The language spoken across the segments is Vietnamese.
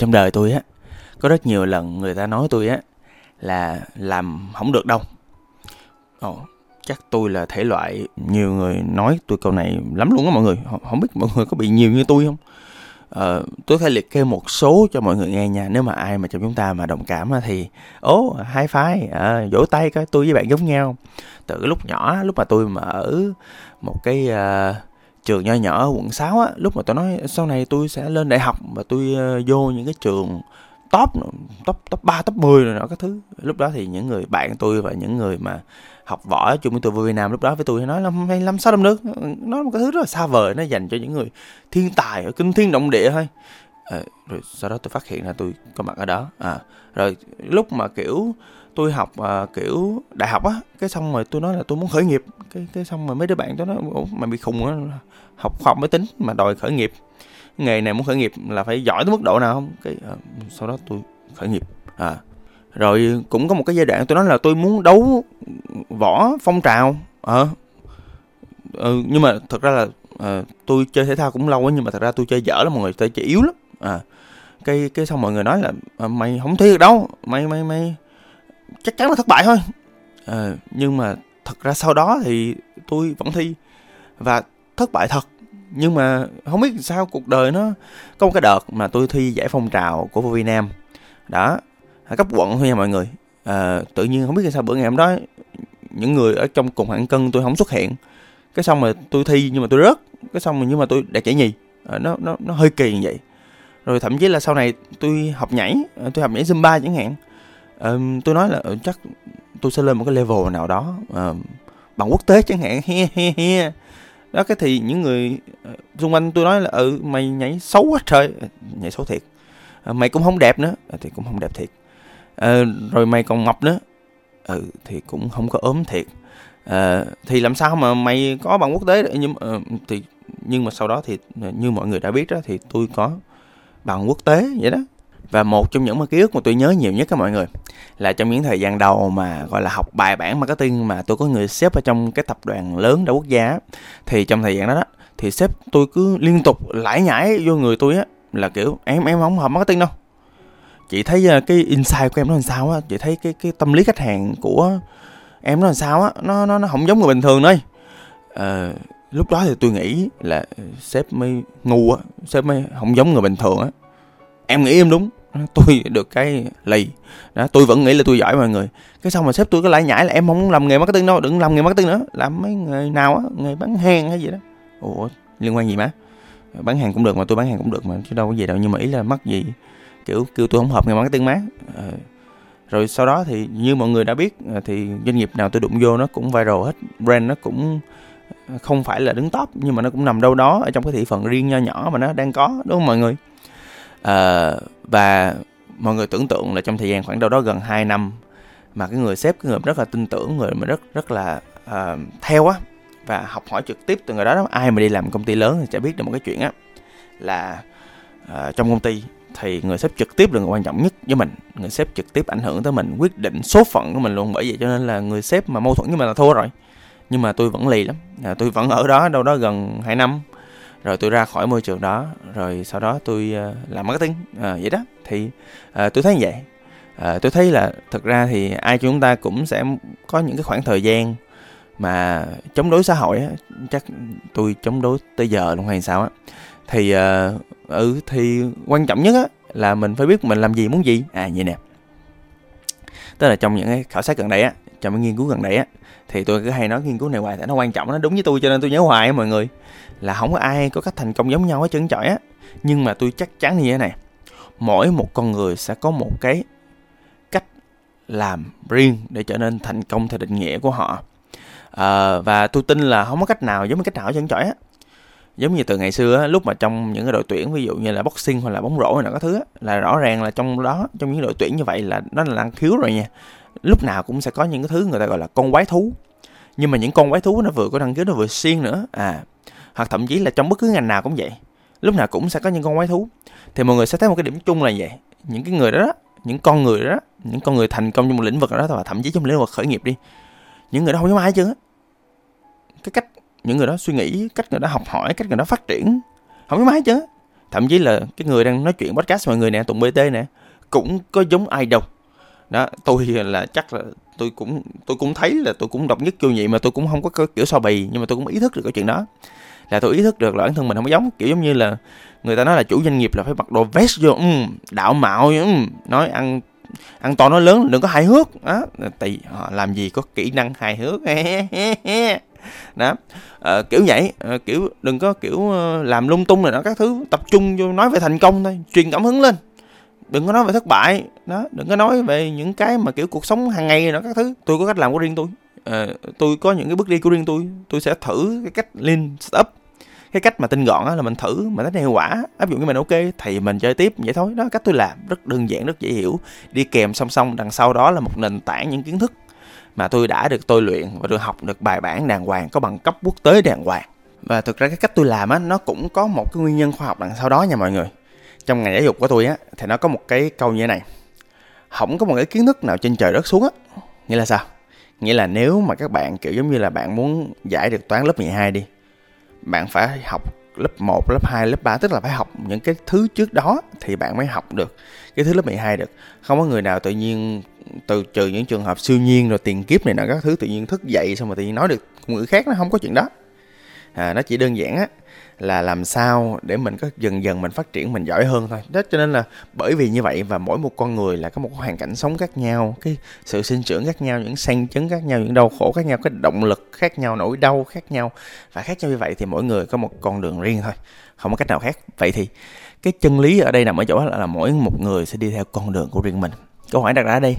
trong đời tôi á có rất nhiều lần người ta nói tôi á là làm không được đâu. Ồ chắc tôi là thể loại nhiều người nói tôi câu này lắm luôn á mọi người. Không biết mọi người có bị nhiều như tôi không? Ờ, tôi phải liệt kê một số cho mọi người nghe nha. Nếu mà ai mà trong chúng ta mà đồng cảm thì ố hai phái à, vỗ tay coi tôi với bạn giống nhau. Từ lúc nhỏ lúc mà tôi mà ở một cái uh, trường nho nhỏ ở quận 6 á lúc mà tôi nói sau này tôi sẽ lên đại học và tôi uh, ờ, vô những cái trường top top top ba top 10 rồi nọ các thứ. Lúc đó thì những người bạn tôi và những người mà học võ chung với tôi vô Việt Nam lúc đó với tôi nói năm hay năm sáu năm nước nó một cái thứ rất là xa vời nó dành cho những người thiên tài ở kinh thiên động địa thôi. À, rồi sau đó tôi phát hiện là tôi có mặt ở đó. À rồi lúc mà kiểu tôi học uh, kiểu đại học á cái xong rồi tôi nói là tôi muốn khởi nghiệp. Cái cái xong rồi mấy đứa bạn tôi nói mày bị khùng á học khoa học máy tính mà đòi khởi nghiệp. Nghề này muốn khởi nghiệp là phải giỏi tới mức độ nào không? Cái uh, sau đó tôi khởi nghiệp. À rồi cũng có một cái giai đoạn tôi nói là tôi muốn đấu võ phong trào. Ờ ừ, nhưng mà thật ra là à, tôi chơi thể thao cũng lâu quá nhưng mà thật ra tôi chơi dở lắm mọi người tôi chơi yếu lắm. À cái cái xong mọi người nói là à, mày không thi được đâu mày mày mày chắc chắn là thất bại thôi. À, nhưng mà thật ra sau đó thì tôi vẫn thi. Và thất bại thật. Nhưng mà không biết sao cuộc đời nó có một cái đợt mà tôi thi giải phong trào của vô Việt Nam. Đó cấp quận thôi nha mọi người. À, tự nhiên không biết sao bữa ngày hôm đó những người ở trong cùng hạng cân tôi không xuất hiện. Cái xong mà tôi thi nhưng mà tôi rớt. Cái xong mà nhưng mà tôi đạt giải nhì. À, nó nó nó hơi kỳ như vậy. Rồi thậm chí là sau này tôi học nhảy ờ, tôi học nhảy zumba chẳng hạn. À, tôi nói là ừ, chắc tôi sẽ lên một cái level nào đó à, bằng quốc tế chẳng hạn. He he he đó cái thì những người ờ, xung quanh tôi nói là ừ mày nhảy xấu quá trời. Nhảy xấu thiệt. Ờ, mày cũng không đẹp nữa. Ờ, thì cũng không đẹp thiệt. À, rồi mày còn mập nữa. Ừ thì cũng không có ốm thiệt. À, thì làm sao mà mày có bằng quốc tế nhưng uh, thì nhưng mà sau đó thì như mọi người đã biết đó thì tôi có bằng quốc tế vậy đó và một trong những mà ký ức mà tôi nhớ nhiều nhất các mọi người là trong những thời gian đầu mà gọi là học bài bản marketing mà tôi có người sếp ở trong cái tập đoàn lớn đa quốc gia thì trong thời gian đó, đó thì sếp tôi cứ liên tục lải nhải vô người tôi á là kiểu em em không học marketing đâu. Chị thấy ờ, cái insight của em nó làm sao á? Chị thấy cái cái tâm lý khách hàng của em nó làm sao á? Nó nó nó không giống người bình thường đấy à, ờ, lúc đó thì tôi nghĩ là sếp mới ngu á sếp mới không giống người bình thường á. Em nghĩ em đúng tôi được cái lì. Đó tôi vẫn nghĩ là tôi giỏi mọi người. Cái xong mà sếp tôi có lại nhảy là em không làm nghề marketing đâu đừng làm nghề marketing nữa. Làm mấy nghề nào á nghề bán hàng hay gì đó. Ủa liên quan gì má? Bán hàng cũng được mà tôi bán hàng cũng được mà chứ đâu có gì đâu nhưng mà ý là mắc gì? Kiểu kêu tôi không hợp nghề marketing má. À, rồi sau đó thì như mọi người đã biết ờ, thì doanh nghiệp nào tôi đụng vô nó cũng viral hết brand nó cũng ờ, không phải là đứng top nhưng mà nó cũng nằm đâu đó ở trong cái thị phần riêng nho nhỏ mà nó đang có đúng không mọi người? À, và mọi người tưởng tượng là trong thời gian khoảng đâu đó gần 2 năm mà cái người sếp cái người rất là tin tưởng người mà rất rất là uh, theo á và học hỏi trực tiếp từ người đó, đó ai mà đi làm công ty lớn thì sẽ biết được một cái chuyện á là uh, trong công ty thì người sếp trực tiếp là người quan trọng nhất với mình. Người sếp trực tiếp ảnh hưởng tới mình quyết định số phận của mình luôn. Bởi vậy cho nên là người sếp mà mâu thuẫn với mình là thua rồi. Nhưng mà tôi vẫn lì lắm. À, tôi vẫn ở đó đâu đó gần 2 năm rồi tôi ra khỏi môi trường đó rồi sau đó tôi uh, làm marketing. À, vậy đó. Thì uh, tôi thấy như vậy. À, tôi thấy là thực ra thì ai chúng ta cũng sẽ có những cái khoảng thời gian mà chống đối xã hội á chắc tôi chống đối tới giờ luôn hay sao á. Thì uh, ừ thì quan trọng nhất á là mình phải biết mình làm gì muốn gì. À vậy nè. Tức là trong những cái khảo sát gần đây á trong cái nghiên cứu gần đây á thì tôi cứ hay nói nghiên cứu này hoài tại nó quan trọng nó đúng với tôi cho nên tôi nhớ hoài á mọi người. Là không có ai có cách thành công giống nhau hết trơn trọi á. Nhưng mà tôi chắc chắn như thế này mỗi một con người sẽ có một cái cách làm riêng để trở nên thành công theo định nghĩa của họ. À, và tôi tin là không có cách nào giống như cách nào hết trơn trọi á. Giống như từ ngày xưa lúc mà trong những cái đội tuyển ví dụ như là boxing hoặc là bóng rổ hay là các thứ là rõ ràng là trong đó trong những đội tuyển như vậy là nó là năng khiếu rồi nha lúc nào cũng sẽ có những cái thứ người ta gọi là con quái thú. Nhưng mà những con quái thú nó vừa có năng khiếu nó vừa siêng nữa à hoặc thậm chí là trong bất cứ ngành nào cũng vậy lúc nào cũng sẽ có những con quái thú. Thì mọi người sẽ thấy một cái điểm chung là vậy những cái người đó, đó những con người đó những con người thành công trong một lĩnh vực đó và thậm chí trong lĩnh vực khởi nghiệp đi những người đó không giống ai chứ cái cách những người đó suy nghĩ cách người đó học hỏi cách người đó phát triển không giống ai chứ thậm chí là cái người đang nói chuyện podcast mọi người nè tụng bt nè cũng có giống ai đâu đó tôi là chắc là tôi cũng tôi cũng thấy là tôi cũng độc nhất vô nhị mà tôi cũng không có kiểu so bì nhưng mà tôi cũng ý thức được cái chuyện đó. Là tôi ý thức được là bản thân mình không có giống kiểu giống như là người ta nói là chủ doanh nghiệp là phải mặc đồ vest vô um, đạo mạo um, nói ăn ăn to nói lớn đừng có hài hước. Đó tại họ làm gì có kỹ năng hài hước. Đó à, kiểu vậy à, kiểu đừng có kiểu ờ, làm lung tung này đó các thứ tập trung vô nói về thành công thôi truyền cảm hứng lên đừng có nói về thất bại. Đó đừng có nói về những cái mà kiểu cuộc sống hàng ngày đó các thứ. Tôi có cách làm của riêng tôi. À, tôi có những cái bước đi của riêng tôi. Tôi sẽ thử cái cách lean startup cái cách mà tinh gọn á là mình thử mà thấy hiệu quả áp dụng cho mình ok thì mình chơi tiếp vậy thôi. Đó cách tôi làm rất đơn giản rất dễ hiểu. Đi kèm song song đằng sau đó là một nền tảng những kiến thức mà tôi đã được tôi luyện và được học được bài bản đàng hoàng có bằng cấp quốc tế đàng hoàng. Và thực ra cái cách tôi làm á nó cũng có một cái nguyên nhân khoa học đằng sau đó nha mọi người trong ngành giáo dục của tôi á thì nó có một cái câu như thế này không có một cái kiến thức nào trên trời đất xuống á nghĩa là sao nghĩa là nếu mà các bạn kiểu giống như là bạn muốn giải được toán lớp 12 đi bạn phải học lớp 1, lớp 2, lớp 3 tức là phải học những cái thứ trước đó thì bạn mới học được cái thứ lớp 12 được. Không có người nào tự nhiên từ trừ những trường hợp siêu nhiên rồi tiền kiếp này nọ các thứ tự nhiên thức dậy xong rồi tự nhiên nói được ngữ khác nó không có chuyện đó. À, nó chỉ đơn giản á là làm sao để mình có dần dần mình phát triển mình giỏi hơn thôi. Đó cho nên là bởi vì như vậy và mỗi một con người là có một hoàn cảnh sống khác nhau cái sự sinh trưởng khác nhau những sang chấn khác nhau những đau khổ khác nhau cái động lực khác nhau nỗi đau khác nhau. Và khác nhau như vậy thì mỗi người có một con đường riêng thôi không có cách nào khác. Vậy thì cái chân lý ở đây nằm ở chỗ là, là mỗi một người sẽ đi theo con đường của riêng mình. Câu hỏi đặt ra đây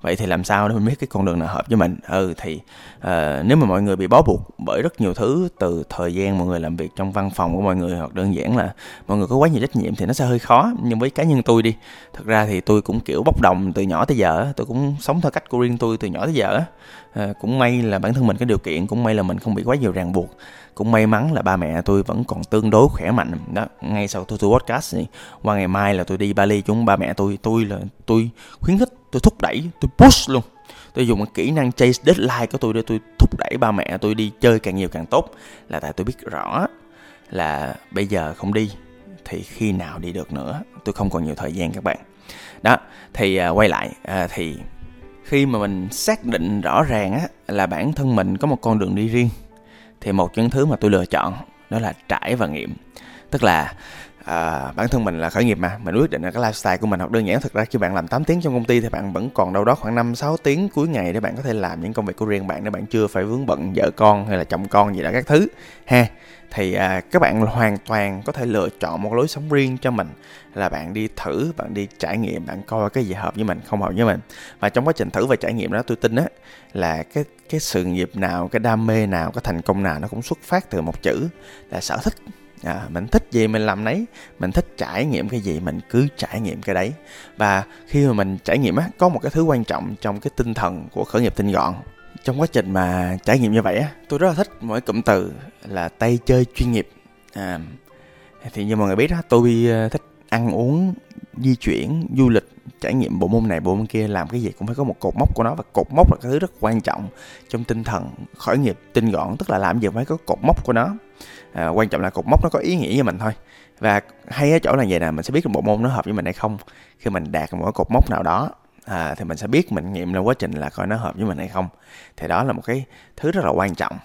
vậy thì làm sao để mình biết cái con đường nào hợp với mình? Ừ thì uh, nếu mà mọi người bị bó buộc bởi rất nhiều thứ từ thời gian mọi người làm việc trong văn phòng của mọi người hoặc đơn giản là mọi người có quá nhiều trách nhiệm thì nó sẽ hơi khó. Nhưng với cá nhân tôi đi thực ra thì tôi cũng kiểu bốc đồng từ nhỏ tới giờ tôi cũng sống theo cách của riêng tôi từ nhỏ tới giờ à, cũng may là bản thân mình cái điều kiện cũng may là mình không bị quá nhiều ràng buộc. Cũng may mắn là ba mẹ tôi vẫn còn tương đối khỏe mạnh. Đó ngay sau tôi tôi podcast này qua ngày mai là tôi đi Bali chúng ba mẹ tôi tôi là tôi khuyến khích tôi thúc đẩy tôi push luôn. Tôi dùng cái kỹ năng chase deadline của tôi để tôi thúc đẩy ba mẹ tôi đi chơi càng nhiều càng tốt. Là tại tôi biết rõ là bây giờ không đi thì khi nào đi được nữa tôi không còn nhiều thời gian các bạn. Đó thì uh, quay lại uh, thì khi mà mình xác định rõ ràng á là bản thân mình có một con đường đi riêng thì một những thứ mà tôi lựa chọn đó là trải và nghiệm. Tức là à, bản thân mình là khởi nghiệp mà. Mình quyết định là cái lifestyle của mình học đơn giản. Thực ra khi bạn làm 8 tiếng trong công ty thì bạn vẫn còn đâu đó khoảng 5 6 tiếng cuối ngày để bạn có thể làm những công việc của riêng bạn để bạn chưa phải vướng bận vợ con hay là chồng con gì đó các thứ. Ha thì à, các bạn hoàn toàn có thể lựa chọn một lối sống riêng cho mình. Là bạn đi thử bạn đi trải nghiệm bạn coi cái gì hợp với mình không hợp với mình. Và trong quá trình thử và trải nghiệm đó tôi tin á là cái cái sự nghiệp nào cái đam mê nào cái thành công nào nó cũng xuất phát từ một chữ là sở thích à, mình thích gì mình làm nấy. Mình thích trải nghiệm cái gì mình cứ trải nghiệm cái đấy. Và khi mà mình trải nghiệm á có một cái thứ quan trọng trong cái tinh thần của khởi nghiệp tinh gọn. Trong quá trình mà trải nghiệm như vậy á tôi rất là thích mỗi cụm từ là tay chơi chuyên nghiệp. À, thì như mọi người biết đó tôi ờ, thích ăn uống di chuyển du lịch trải nghiệm bộ môn này bộ môn kia làm cái gì cũng phải có một cột mốc của nó và cột mốc là cái thứ rất quan trọng trong tinh thần khởi nghiệp tinh gọn tức là làm gì phải có cột mốc của nó. À, quan trọng là cột mốc nó có ý nghĩa với mình thôi. Và hay ở chỗ là vậy nè mình sẽ biết là bộ môn nó hợp với mình hay không. Khi mình đạt một cái cột mốc nào đó à, thì mình sẽ biết mình nghiệm lên quá trình là coi nó hợp với mình hay không. Thì đó là một cái thứ rất là quan trọng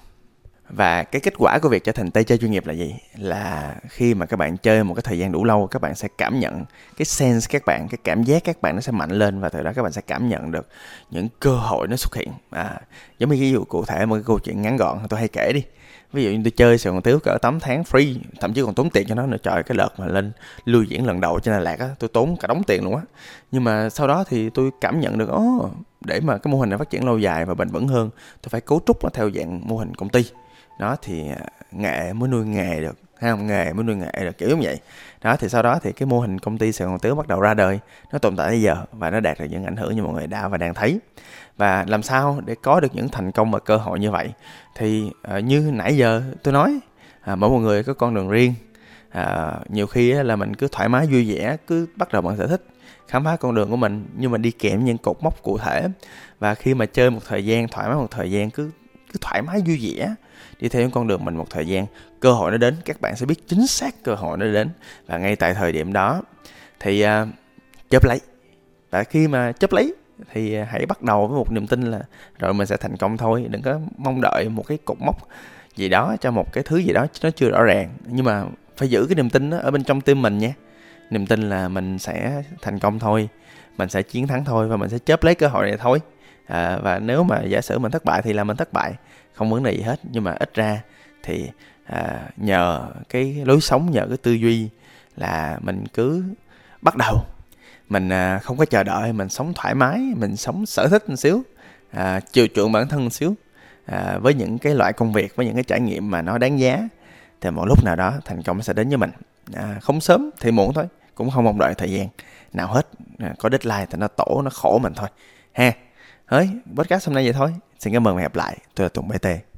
và cái kết quả của việc trở thành tay chơi chuyên nghiệp là gì? Là khi mà các bạn chơi một cái thời gian đủ lâu các bạn sẽ cảm nhận cái sense các bạn cái cảm giác các bạn nó sẽ mạnh lên và từ đó các bạn sẽ cảm nhận được những cơ hội nó xuất hiện. À, giống như ví dụ cụ thể một cái câu chuyện ngắn gọn tôi hay kể đi. Ví dụ như tôi chơi sài gòn tiếu cỡ 8 tháng free thậm chí còn tốn tiền cho nó nữa. Trời cái đợt mà lên lưu diễn lần đầu trên Đà Lạt á tôi tốn cả đống tiền luôn á. Nhưng mà sau đó thì tôi cảm nhận được ố để mà cái mô hình này phát triển lâu dài và bền vững hơn tôi phải cấu trúc nó theo dạng mô hình công ty đó thì à, nghệ mới nuôi nghề được hay không? Nghề mới nuôi nghề được kiểu như vậy. Đó thì sau đó thì cái mô hình công ty sài gòn tứ bắt đầu ra đời. Nó tồn tại bây giờ và nó đạt được những ảnh hưởng như mọi người đã và đang thấy. Và làm sao để có được những thành công và cơ hội như vậy? Thì uh, như nãy giờ tôi nói uh, mỗi một người có con đường riêng. Uh, nhiều khi là mình cứ thoải mái vui vẻ cứ bắt đầu bằng sở thích khám phá con đường của mình. Nhưng mà đi kèm những cột mốc cụ thể. Và khi mà chơi một thời gian thoải mái một thời gian cứ cứ thoải mái vui vẻ. Đi theo con đường mình một thời gian cơ hội nó đến các bạn sẽ biết chính xác cơ hội nó đến. Và ngay tại thời điểm đó thì uh, chớp lấy. Và khi mà chấp lấy thì hãy bắt đầu với một niềm tin là rồi mình sẽ thành công thôi. Đừng có mong đợi một cái cột mốc gì đó cho một cái thứ gì đó nó chưa rõ ràng. Nhưng mà phải giữ cái niềm tin đó ở bên trong tim mình nha niềm tin là mình sẽ thành công thôi mình sẽ chiến thắng thôi và mình sẽ chớp lấy cơ hội này thôi à, và nếu mà giả sử mình thất bại thì là mình thất bại không vấn đề gì hết. Nhưng mà ít ra thì à, nhờ cái lối sống nhờ cái tư duy là mình cứ bắt đầu. Mình à, không có chờ đợi mình sống thoải mái mình sống sở thích một xíu à, chiều chuộng bản thân một xíu à, với những cái loại công việc với những cái trải nghiệm mà nó đáng giá thì một lúc nào đó thành công sẽ đến với mình. À, không sớm thì muộn thôi cũng không mong đợi thời gian nào hết. À, có deadline thì nó tổ nó khổ mình thôi ha. Hỡi, podcast hôm nay vậy thôi. Xin cảm ơn và hẹn gặp lại. Tôi là tùng bt